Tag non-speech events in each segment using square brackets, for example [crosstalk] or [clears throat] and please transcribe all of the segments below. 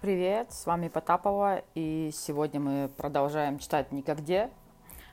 Привет, с вами Потапова, и сегодня мы продолжаем читать «Никогде».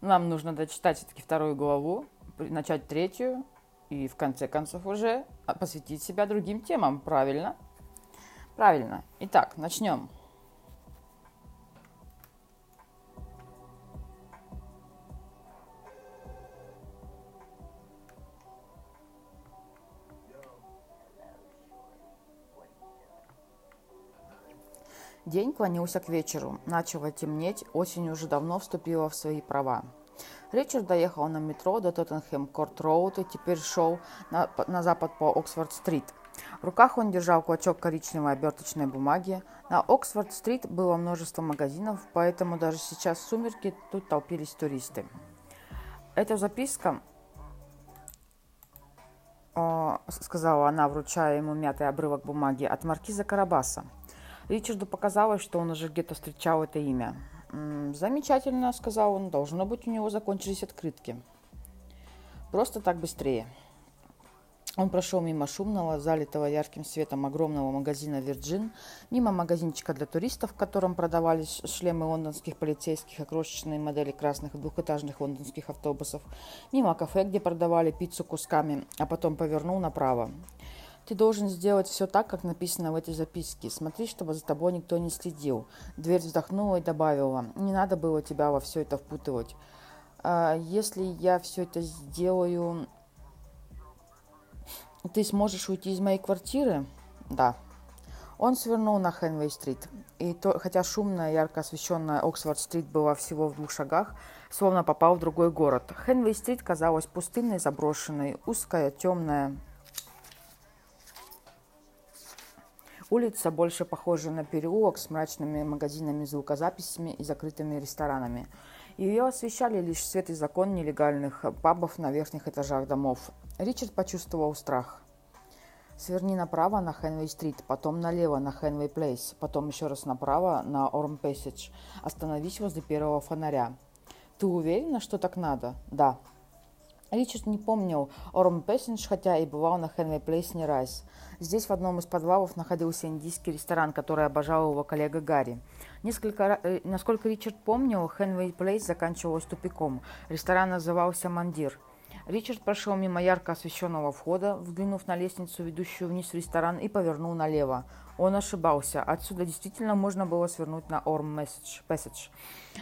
Нам нужно дочитать все-таки вторую главу, начать третью, и в конце концов уже посвятить себя другим темам, правильно? Правильно. Итак, начнем. День клонился к вечеру. Начало темнеть, осень уже давно вступила в свои права. Ричард доехал на метро до Тоттенхэм-Корт-Роуд и теперь шел на, на запад по Оксфорд-стрит. В руках он держал клочок коричневой оберточной бумаги. На Оксфорд-стрит было множество магазинов, поэтому даже сейчас в сумерки тут толпились туристы. Эта записка, сказала она, вручая ему мятый обрывок бумаги, от маркиза Карабаса – Ричарду показалось, что он уже где-то встречал это имя. «Замечательно», — сказал он, — «должно быть, у него закончились открытки». «Просто так быстрее». Он прошел мимо шумного, залитого ярким светом огромного магазина «Вирджин», мимо магазинчика для туристов, в котором продавались шлемы лондонских полицейских и крошечные модели красных двухэтажных лондонских автобусов, мимо кафе, где продавали пиццу кусками, а потом повернул направо. Ты должен сделать все так, как написано в этой записке. Смотри, чтобы за тобой никто не следил. Дверь вздохнула и добавила. Не надо было тебя во все это впутывать. А если я все это сделаю, ты сможешь уйти из моей квартиры? Да. Он свернул на Хенвей-стрит. И то, хотя шумная, ярко освещенная Оксфорд-стрит была всего в двух шагах, словно попал в другой город. Хенвей-стрит казалась пустынной, заброшенной, узкая, темная, Улица больше похожа на переулок с мрачными магазинами, звукозаписями и закрытыми ресторанами. Ее освещали лишь свет и закон нелегальных пабов на верхних этажах домов. Ричард почувствовал страх. Сверни направо на Хенвей-стрит, потом налево на Хенвей-плейс, потом еще раз направо на Орм-пэссидж. Остановись возле первого фонаря. Ты уверена, что так надо? Да. Ричард не помнил Орм Пессендж, хотя и бывал на Хенвей Плейс не раз. Здесь в одном из подвалов находился индийский ресторан, который обожал его коллега Гарри. Несколько, э, насколько Ричард помнил, Хенвей Плейс заканчивалась тупиком. Ресторан назывался «Мандир». Ричард прошел мимо ярко освещенного входа, взглянув на лестницу, ведущую вниз в ресторан, и повернул налево. Он ошибался. Отсюда действительно можно было свернуть на Орм Passage.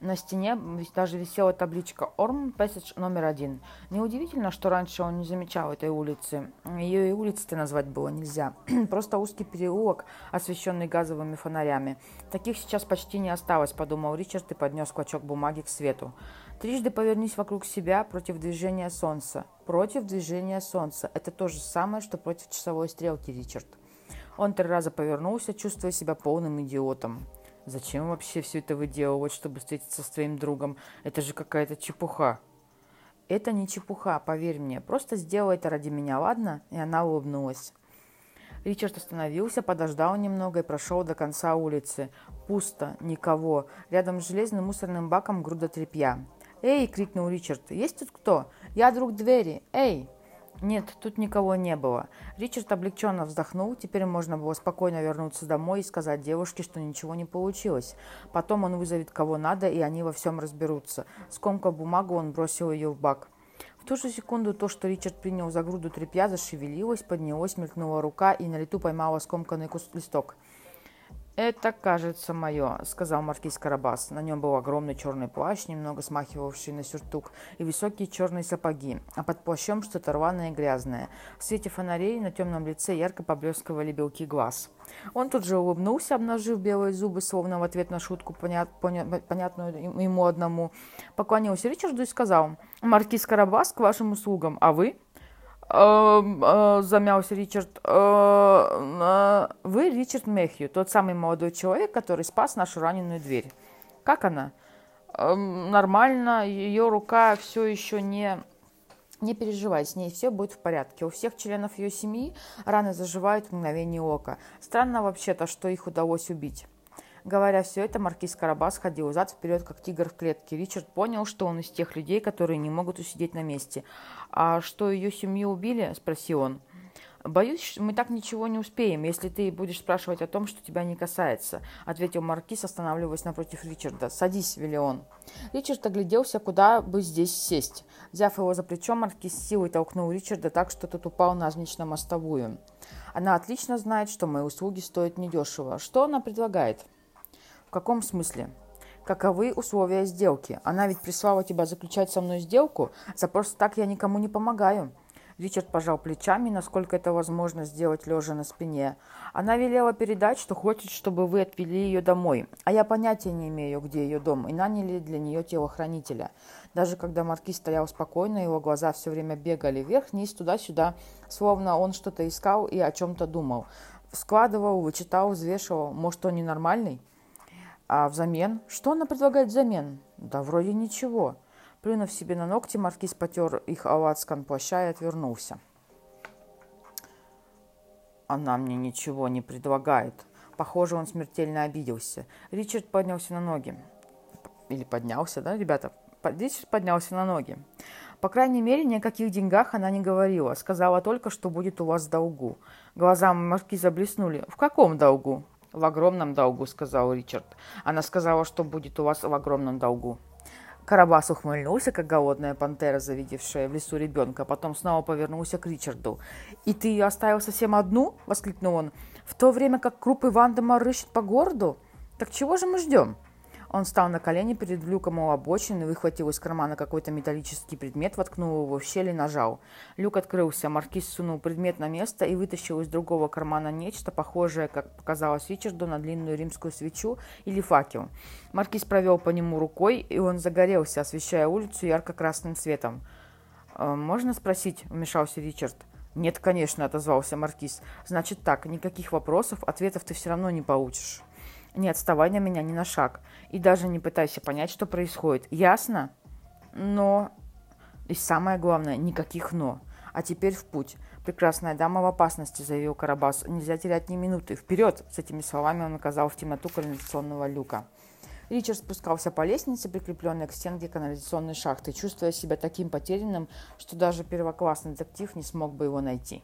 На стене даже висела табличка Орм Passage номер один. Неудивительно, что раньше он не замечал этой улицы. Ее и улицей назвать было нельзя. [clears throat] Просто узкий переулок, освещенный газовыми фонарями. Таких сейчас почти не осталось, подумал Ричард и поднес клочок бумаги к свету. Трижды повернись вокруг себя против движения Солнца. Против движения Солнца. Это то же самое, что против часовой стрелки, Ричард. Он три раза повернулся, чувствуя себя полным идиотом. Зачем вообще все это выделывать, чтобы встретиться с твоим другом? Это же какая-то чепуха. Это не чепуха, поверь мне. Просто сделай это ради меня, ладно? И она улыбнулась. Ричард остановился, подождал немного и прошел до конца улицы. Пусто, никого. Рядом с железным мусорным баком груда тряпья. «Эй!» — крикнул Ричард. «Есть тут кто? Я друг двери! Эй!» Нет, тут никого не было. Ричард облегченно вздохнул. Теперь можно было спокойно вернуться домой и сказать девушке, что ничего не получилось. Потом он вызовет кого надо, и они во всем разберутся. Скомкав бумагу, он бросил ее в бак. В ту же секунду то, что Ричард принял за груду тряпья, зашевелилось, поднялось, мелькнула рука и на лету поймала скомканный листок. «Это, кажется, мое», — сказал маркиз Карабас. На нем был огромный черный плащ, немного смахивавший на сюртук, и высокие черные сапоги, а под плащом что-то рваное и грязное. В свете фонарей на темном лице ярко поблескивали белки глаз. Он тут же улыбнулся, обнажив белые зубы, словно в ответ на шутку, понят, понят, понятную ему одному. Поклонился Ричарду и сказал, «Маркиз Карабас к вашим услугам, а вы?» Эм, э, замялся Ричард. Э, вы Ричард Мэхью, тот самый молодой человек, который спас нашу раненую дверь. Как она? Эм, нормально, ее рука все еще не... Не переживай, с ней все будет в порядке. У всех членов ее семьи раны заживают в мгновение ока. Странно вообще-то, что их удалось убить. Говоря все это, маркиз Карабас ходил зад-вперед, как тигр в клетке. Ричард понял, что он из тех людей, которые не могут усидеть на месте. «А что, ее семью убили?» – спросил он. «Боюсь, мы так ничего не успеем, если ты будешь спрашивать о том, что тебя не касается», — ответил Маркиз, останавливаясь напротив Ричарда. «Садись», — вели он. Ричард огляделся, куда бы здесь сесть. Взяв его за плечо, Маркиз силой толкнул Ричарда так, что тот упал навзничь на мостовую. «Она отлично знает, что мои услуги стоят недешево. Что она предлагает?» «В каком смысле?» каковы условия сделки. Она ведь прислала тебя заключать со мной сделку, за просто так я никому не помогаю. Ричард пожал плечами, насколько это возможно сделать лежа на спине. Она велела передать, что хочет, чтобы вы отвели ее домой. А я понятия не имею, где ее дом, и наняли для нее телохранителя. Даже когда Маркиз стоял спокойно, его глаза все время бегали вверх-вниз, туда-сюда, словно он что-то искал и о чем-то думал. Складывал, вычитал, взвешивал. Может, он ненормальный? А взамен? Что она предлагает взамен? Да вроде ничего. Плюнув себе на ногти, маркиз потер их овацкан плаща и отвернулся. Она мне ничего не предлагает. Похоже, он смертельно обиделся. Ричард поднялся на ноги. Или поднялся, да, ребята? Ричард поднялся на ноги. По крайней мере, ни о каких деньгах она не говорила. Сказала только, что будет у вас в долгу. Глаза маркиза блеснули. «В каком долгу?» «В огромном долгу», — сказал Ричард. Она сказала, что будет у вас в огромном долгу. Карабас ухмыльнулся, как голодная пантера, завидевшая в лесу ребенка, потом снова повернулся к Ричарду. «И ты ее оставил совсем одну?» — воскликнул он. «В то время как крупы Вандемар рыщет по городу? Так чего же мы ждем?» Он встал на колени перед люком у обочины, выхватил из кармана какой-то металлический предмет, воткнул его в щель и нажал. Люк открылся, маркиз сунул предмет на место и вытащил из другого кармана нечто, похожее, как показалось Ричарду, на длинную римскую свечу или факел. Маркиз провел по нему рукой, и он загорелся, освещая улицу ярко-красным светом. «Э, «Можно спросить?» – вмешался Ричард. «Нет, конечно», – отозвался Маркиз. «Значит так, никаких вопросов, ответов ты все равно не получишь». Не отставай на меня ни на шаг. И даже не пытайся понять, что происходит. Ясно? Но... И самое главное, никаких «но». А теперь в путь. Прекрасная дама в опасности, заявил Карабас. Нельзя терять ни минуты. Вперед! С этими словами он указал в темноту канализационного люка. Ричард спускался по лестнице, прикрепленной к стенке канализационной шахты, чувствуя себя таким потерянным, что даже первоклассный детектив не смог бы его найти.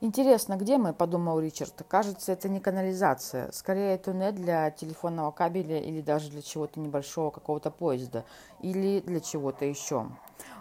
«Интересно, где мы?» – подумал Ричард. «Кажется, это не канализация. Скорее, туннель для телефонного кабеля или даже для чего-то небольшого какого-то поезда. Или для чего-то еще».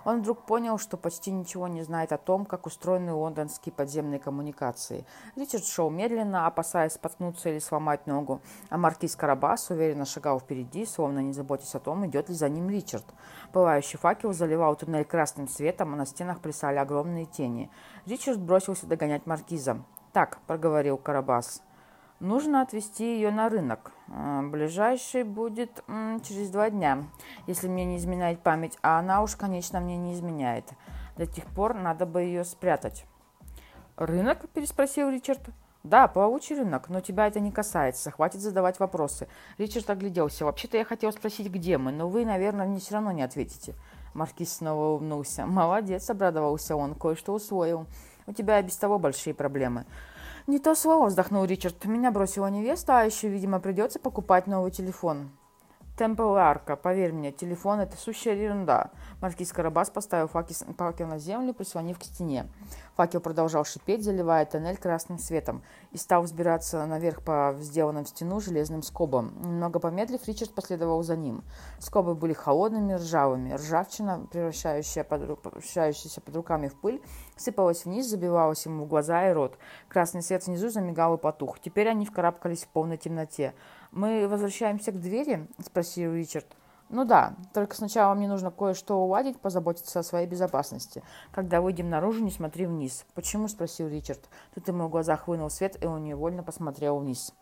Он вдруг понял, что почти ничего не знает о том, как устроены лондонские подземные коммуникации. Ричард шел медленно, опасаясь споткнуться или сломать ногу, а маркиз Карабас уверенно шагал впереди, словно не заботясь о том, идет ли за ним Ричард. Пылающий факел заливал туннель красным светом, а на стенах плясали огромные тени. Ричард бросился догонять маркиза. «Так», — проговорил Карабас, — Нужно отвезти ее на рынок. А, ближайший будет через два дня, если мне не изменяет память, а она уж, конечно, мне не изменяет. До тех пор надо бы ее спрятать. «Рынок?» – переспросил Ричард. «Да, плавучий рынок, но тебя это не касается. Хватит задавать вопросы». Ричард огляделся. «Вообще-то я хотел спросить, где мы, но вы, наверное, мне все равно не ответите». Маркиз снова улыбнулся. «Молодец», – обрадовался он, – «кое-что усвоил. У тебя без того большие проблемы». «Не то слово», – вздохнул Ричард. «Меня бросила невеста, а еще, видимо, придется покупать новый телефон». Темпл Арка, поверь мне, телефон – это сущая ерунда. Маркиз Карабас поставил факел на землю, прислонив к стене. Факел продолжал шипеть, заливая тоннель красным светом, и стал взбираться наверх по сделанным в стену железным скобам. Немного помедлив, Ричард последовал за ним. Скобы были холодными, ржавыми. Ржавчина, превращающая под, превращающаяся под руками в пыль, сыпалась вниз, забивалась ему в глаза и рот. Красный свет внизу замигал и потух. Теперь они вкарабкались в полной темноте. «Мы возвращаемся к двери?» – спросил Ричард. «Ну да, только сначала мне нужно кое-что уладить, позаботиться о своей безопасности. Когда выйдем наружу, не смотри вниз». «Почему?» – спросил Ричард. Тут ему в глазах вынул свет, и он невольно посмотрел вниз.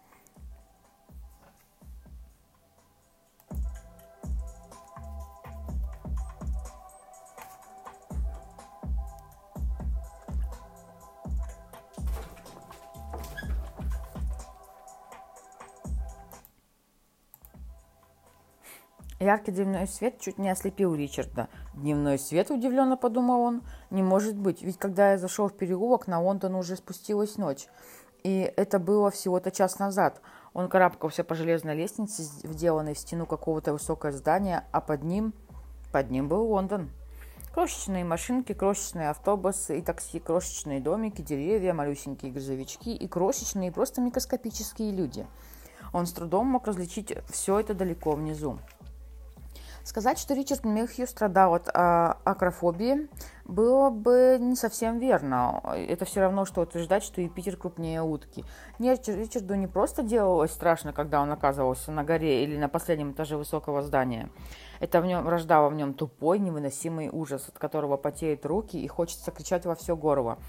Яркий дневной свет чуть не ослепил Ричарда. «Дневной свет?» – удивленно подумал он. «Не может быть, ведь когда я зашел в переулок, на Лондон уже спустилась ночь. И это было всего-то час назад. Он карабкался по железной лестнице, вделанной в стену какого-то высокого здания, а под ним... Под ним был Лондон. Крошечные машинки, крошечные автобусы и такси, крошечные домики, деревья, малюсенькие грузовички и крошечные, просто микроскопические люди. Он с трудом мог различить все это далеко внизу. Сказать, что Ричард Мехью страдал от а, акрофобии, было бы не совсем верно. Это все равно, что утверждать, что Юпитер крупнее утки. Нет, Ричарду не просто делалось страшно, когда он оказывался на горе или на последнем этаже высокого здания. Это в нем рождало в нем тупой, невыносимый ужас, от которого потеют руки и хочется кричать во все горло.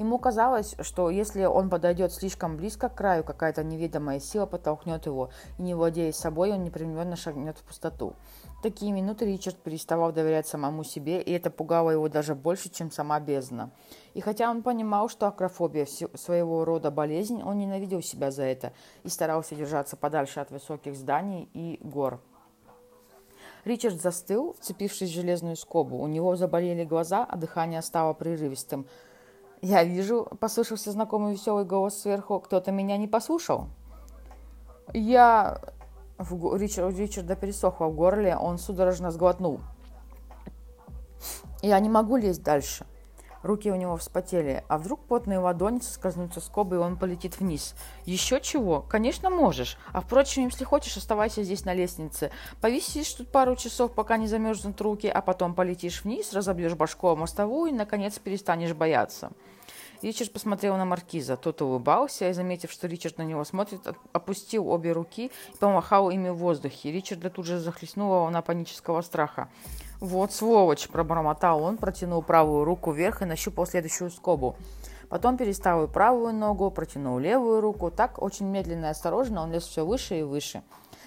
Ему казалось, что если он подойдет слишком близко к краю, какая-то неведомая сила подтолкнет его, и не владея собой, он непременно шагнет в пустоту. В такие минуты Ричард переставал доверять самому себе, и это пугало его даже больше, чем сама бездна. И хотя он понимал, что акрофобия своего рода болезнь, он ненавидел себя за это и старался держаться подальше от высоких зданий и гор. Ричард застыл, вцепившись в железную скобу. У него заболели глаза, а дыхание стало прерывистым. «Я вижу», — послышался знакомый веселый голос сверху, — «кто-то меня не послушал». «Я...» в... Ричард, Ричарда пересохло в горле, он судорожно сглотнул. «Я не могу лезть дальше». Руки у него вспотели. А вдруг потные ладони соскользнутся с скобы, и он полетит вниз? Еще чего? Конечно, можешь. А впрочем, если хочешь, оставайся здесь на лестнице. Повисишь тут пару часов, пока не замерзнут руки, а потом полетишь вниз, разобьешь башку о мостовую и, наконец, перестанешь бояться. Ричард посмотрел на маркиза. Тот улыбался и, заметив, что Ричард на него смотрит, опустил обе руки и помахал ими в воздухе. Ричарда тут же захлестнула волна панического страха. «Вот сволочь!» – пробормотал он, протянул правую руку вверх и нащупал следующую скобу. Потом переставил правую ногу, протянул левую руку. Так, очень медленно и осторожно, он лез все выше и выше.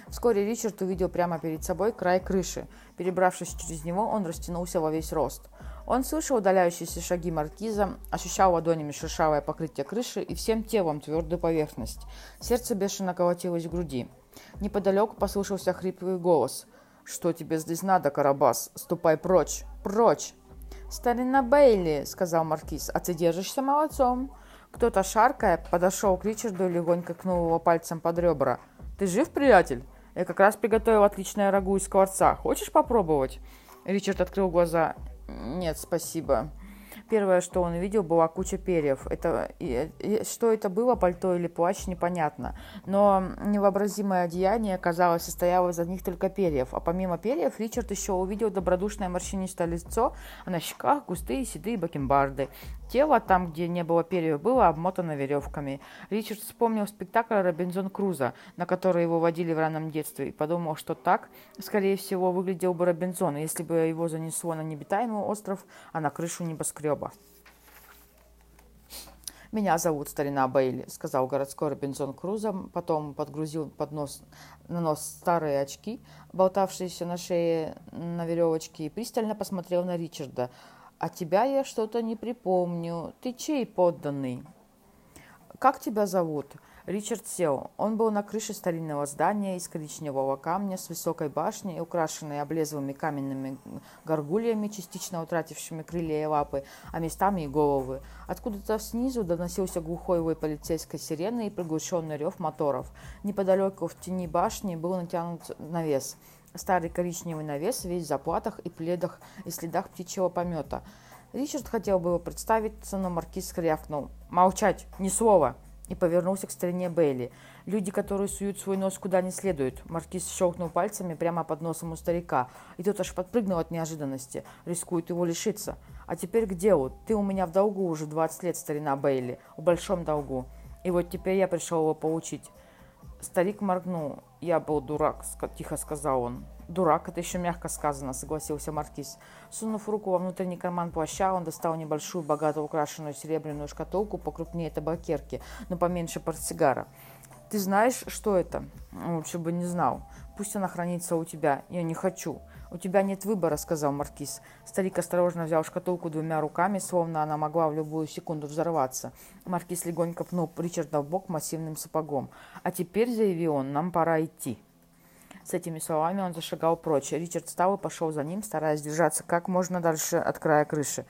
Вскоре Ричард увидел прямо перед собой край крыши. Перебравшись через него, он растянулся во весь рост. Он слышал удаляющиеся шаги маркиза, ощущал ладонями шершавое покрытие крыши и всем телом твердую поверхность. Сердце бешено колотилось в груди. Неподалеку послышался хриплый голос. «Что тебе здесь надо, Карабас? Ступай прочь! Прочь!» «Старина Бейли!» — сказал маркиз. «А ты держишься молодцом!» Кто-то, шаркая, подошел к Ричарду и легонько кнул его пальцем под ребра. «Ты жив, приятель? Я как раз приготовил отличное рагу из скворца. Хочешь попробовать?» Ричард открыл глаза. Нет, спасибо. Первое, что он увидел, была куча перьев. Это, и, и, что это было, пальто или плащ, непонятно. Но невообразимое одеяние, казалось, состояло из одних только перьев. А помимо перьев, Ричард еще увидел добродушное морщинистое лицо, а на щеках густые седые бакенбарды. Тело, там, где не было перьев, было обмотано веревками. Ричард вспомнил спектакль «Робинзон Круза», на который его водили в раннем детстве, и подумал, что так, скорее всего, выглядел бы Робинзон, если бы его занесло на необитаемый остров, а на крышу небоскреба. «Меня зовут Старина Бейли», — сказал городской Робинзон Круза, потом подгрузил под нос, на нос старые очки, болтавшиеся на шее на веревочке, и пристально посмотрел на Ричарда — а тебя я что-то не припомню. Ты чей подданный? Как тебя зовут? Ричард сел. Он был на крыше старинного здания из коричневого камня с высокой башней, украшенной облезлыми каменными горгульями, частично утратившими крылья и лапы, а местами и головы. Откуда-то снизу доносился глухой вой полицейской сирены и приглушенный рев моторов. Неподалеку в тени башни был натянут навес – Старый коричневый навес весь в заплатах и пледах и следах птичьего помета. Ричард хотел было представиться, но маркиз рявкнул «Молчать! Ни слова!» и повернулся к старине Бейли. «Люди, которые суют свой нос куда не следует». Маркиз щелкнул пальцами прямо под носом у старика, и тот аж подпрыгнул от неожиданности. Рискует его лишиться. «А теперь к делу. Ты у меня в долгу уже 20 лет, старина Бейли. В большом долгу. И вот теперь я пришел его получить». Старик моргнул. «Я был дурак», — тихо сказал он. «Дурак, это еще мягко сказано», — согласился Маркиз. Сунув руку во внутренний карман плаща, он достал небольшую, богато украшенную серебряную шкатулку покрупнее табакерки, но поменьше портсигара. «Ты знаешь, что это?» «Лучше бы не знал. Пусть она хранится у тебя. Я не хочу». «У тебя нет выбора», — сказал Маркиз. Старик осторожно взял шкатулку двумя руками, словно она могла в любую секунду взорваться. Маркиз легонько пнул Ричарда в бок массивным сапогом. «А теперь», — заявил он, — «нам пора идти». С этими словами он зашагал прочь. Ричард встал и пошел за ним, стараясь держаться как можно дальше от края крыши.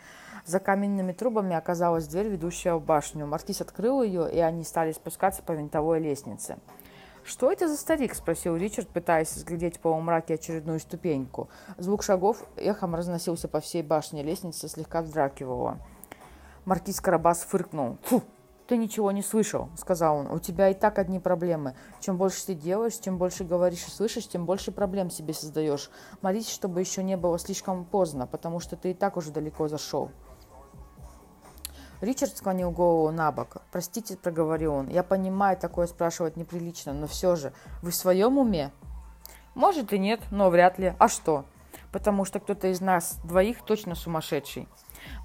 За каменными трубами оказалась дверь, ведущая в башню. Маркиз открыл ее, и они стали спускаться по винтовой лестнице. «Что это за старик?» – спросил Ричард, пытаясь взглядеть в полумраке очередную ступеньку. Звук шагов эхом разносился по всей башне, лестница слегка вздракивала. Маркиз Карабас фыркнул. «Фу, ты ничего не слышал», — сказал он. «У тебя и так одни проблемы. Чем больше ты делаешь, тем больше говоришь и слышишь, тем больше проблем себе создаешь. Молись, чтобы еще не было слишком поздно, потому что ты и так уже далеко зашел». Ричард склонил голову на бок. «Простите», — проговорил он, — «я понимаю, такое спрашивать неприлично, но все же, вы в своем уме?» «Может и нет, но вряд ли. А что?» «Потому что кто-то из нас двоих точно сумасшедший».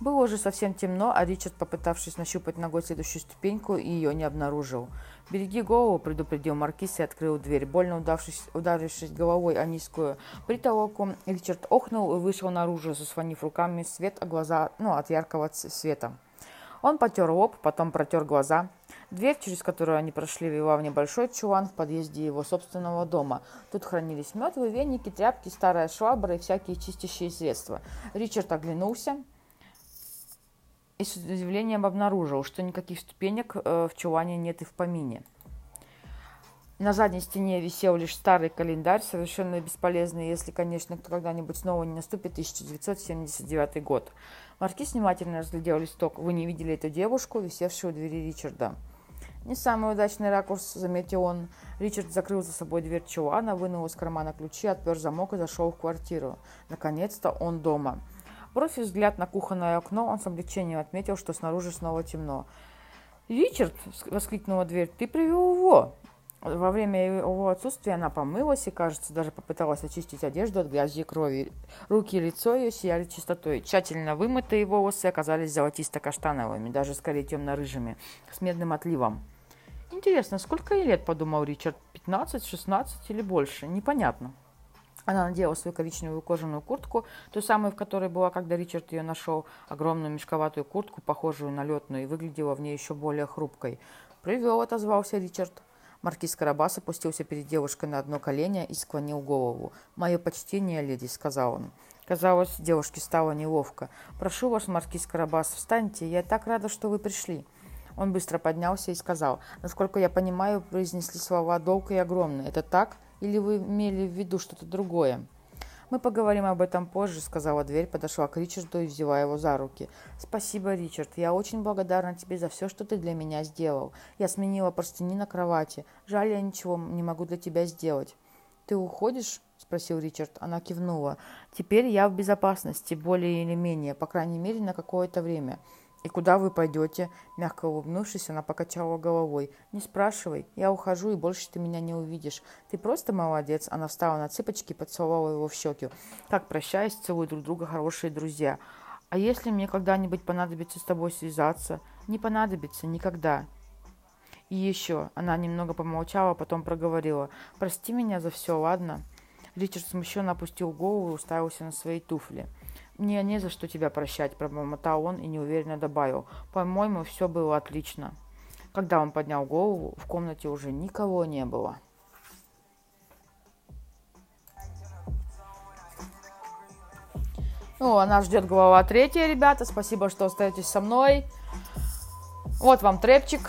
Было уже совсем темно, а Ричард, попытавшись нащупать ногой следующую ступеньку, ее не обнаружил. «Береги голову», — предупредил Маркиз и открыл дверь. Больно удавшись, ударившись головой о низкую притолоку, Ричард охнул и вышел наружу, заслонив руками свет, а глаза, ну, от яркого света. Он потер лоб, потом протер глаза. Дверь, через которую они прошли, вела в небольшой чулан в подъезде его собственного дома. Тут хранились метлы, веники, тряпки, старая швабра и всякие чистящие средства. Ричард оглянулся и с удивлением обнаружил, что никаких ступенек э, в чулане нет и в помине. На задней стене висел лишь старый календарь, совершенно бесполезный, если, конечно, когда-нибудь снова не наступит 1979 год. Маркиз внимательно разглядел листок. «Вы не видели эту девушку, висевшую у двери Ричарда?» «Не самый удачный ракурс», — заметил он. Ричард закрыл за собой дверь чулана, вынул из кармана ключи, отпер замок и зашел в квартиру. Наконец-то он дома. Бросив взгляд на кухонное окно, он с облегчением отметил, что снаружи снова темно. «Ричард!» — воскликнула дверь. «Ты привел его!» Во время его отсутствия она помылась и, кажется, даже попыталась очистить одежду от грязи и крови. Руки и лицо ее сияли чистотой. Тщательно вымытые волосы оказались золотисто-каштановыми, даже скорее темно-рыжими, с медным отливом. «Интересно, сколько ей лет?» – подумал Ричард. «15, 16 или больше? Непонятно». Она надела свою коричневую кожаную куртку, ту самую, в которой была, когда Ричард ее нашел, огромную мешковатую куртку, похожую на летную, и выглядела в ней еще более хрупкой. «Привел», — отозвался Ричард. Маркиз Карабас опустился перед девушкой на одно колено и склонил голову. «Мое почтение, леди», — сказал он. Казалось, девушке стало неловко. «Прошу вас, маркиз Карабас, встаньте, я так рада, что вы пришли». Он быстро поднялся и сказал, «Насколько я понимаю, произнесли слова «долг» и «огромный». Это так?» Или вы имели в виду что-то другое?» «Мы поговорим об этом позже», — сказала дверь, подошла к Ричарду и взяла его за руки. «Спасибо, Ричард. Я очень благодарна тебе за все, что ты для меня сделал. Я сменила простыни на кровати. Жаль, я ничего не могу для тебя сделать». «Ты уходишь?» — спросил Ричард. Она кивнула. «Теперь я в безопасности, более или менее, по крайней мере, на какое-то время. «И куда вы пойдете?» Мягко улыбнувшись, она покачала головой. «Не спрашивай. Я ухожу, и больше ты меня не увидишь. Ты просто молодец». Она встала на цыпочки и поцеловала его в щеки. Как прощаясь, целуют друг друга хорошие друзья. «А если мне когда-нибудь понадобится с тобой связаться?» «Не понадобится. Никогда». И еще. Она немного помолчала, потом проговорила. «Прости меня за все, ладно?» Ричард смущенно опустил голову и уставился на свои туфли. «Мне не за что тебя прощать», – пробормотал он и неуверенно добавил. «По-моему, все было отлично». Когда он поднял голову, в комнате уже никого не было. Ну, она ждет глава третья, ребята. Спасибо, что остаетесь со мной. Вот вам трепчик.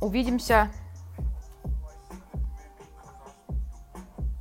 Увидимся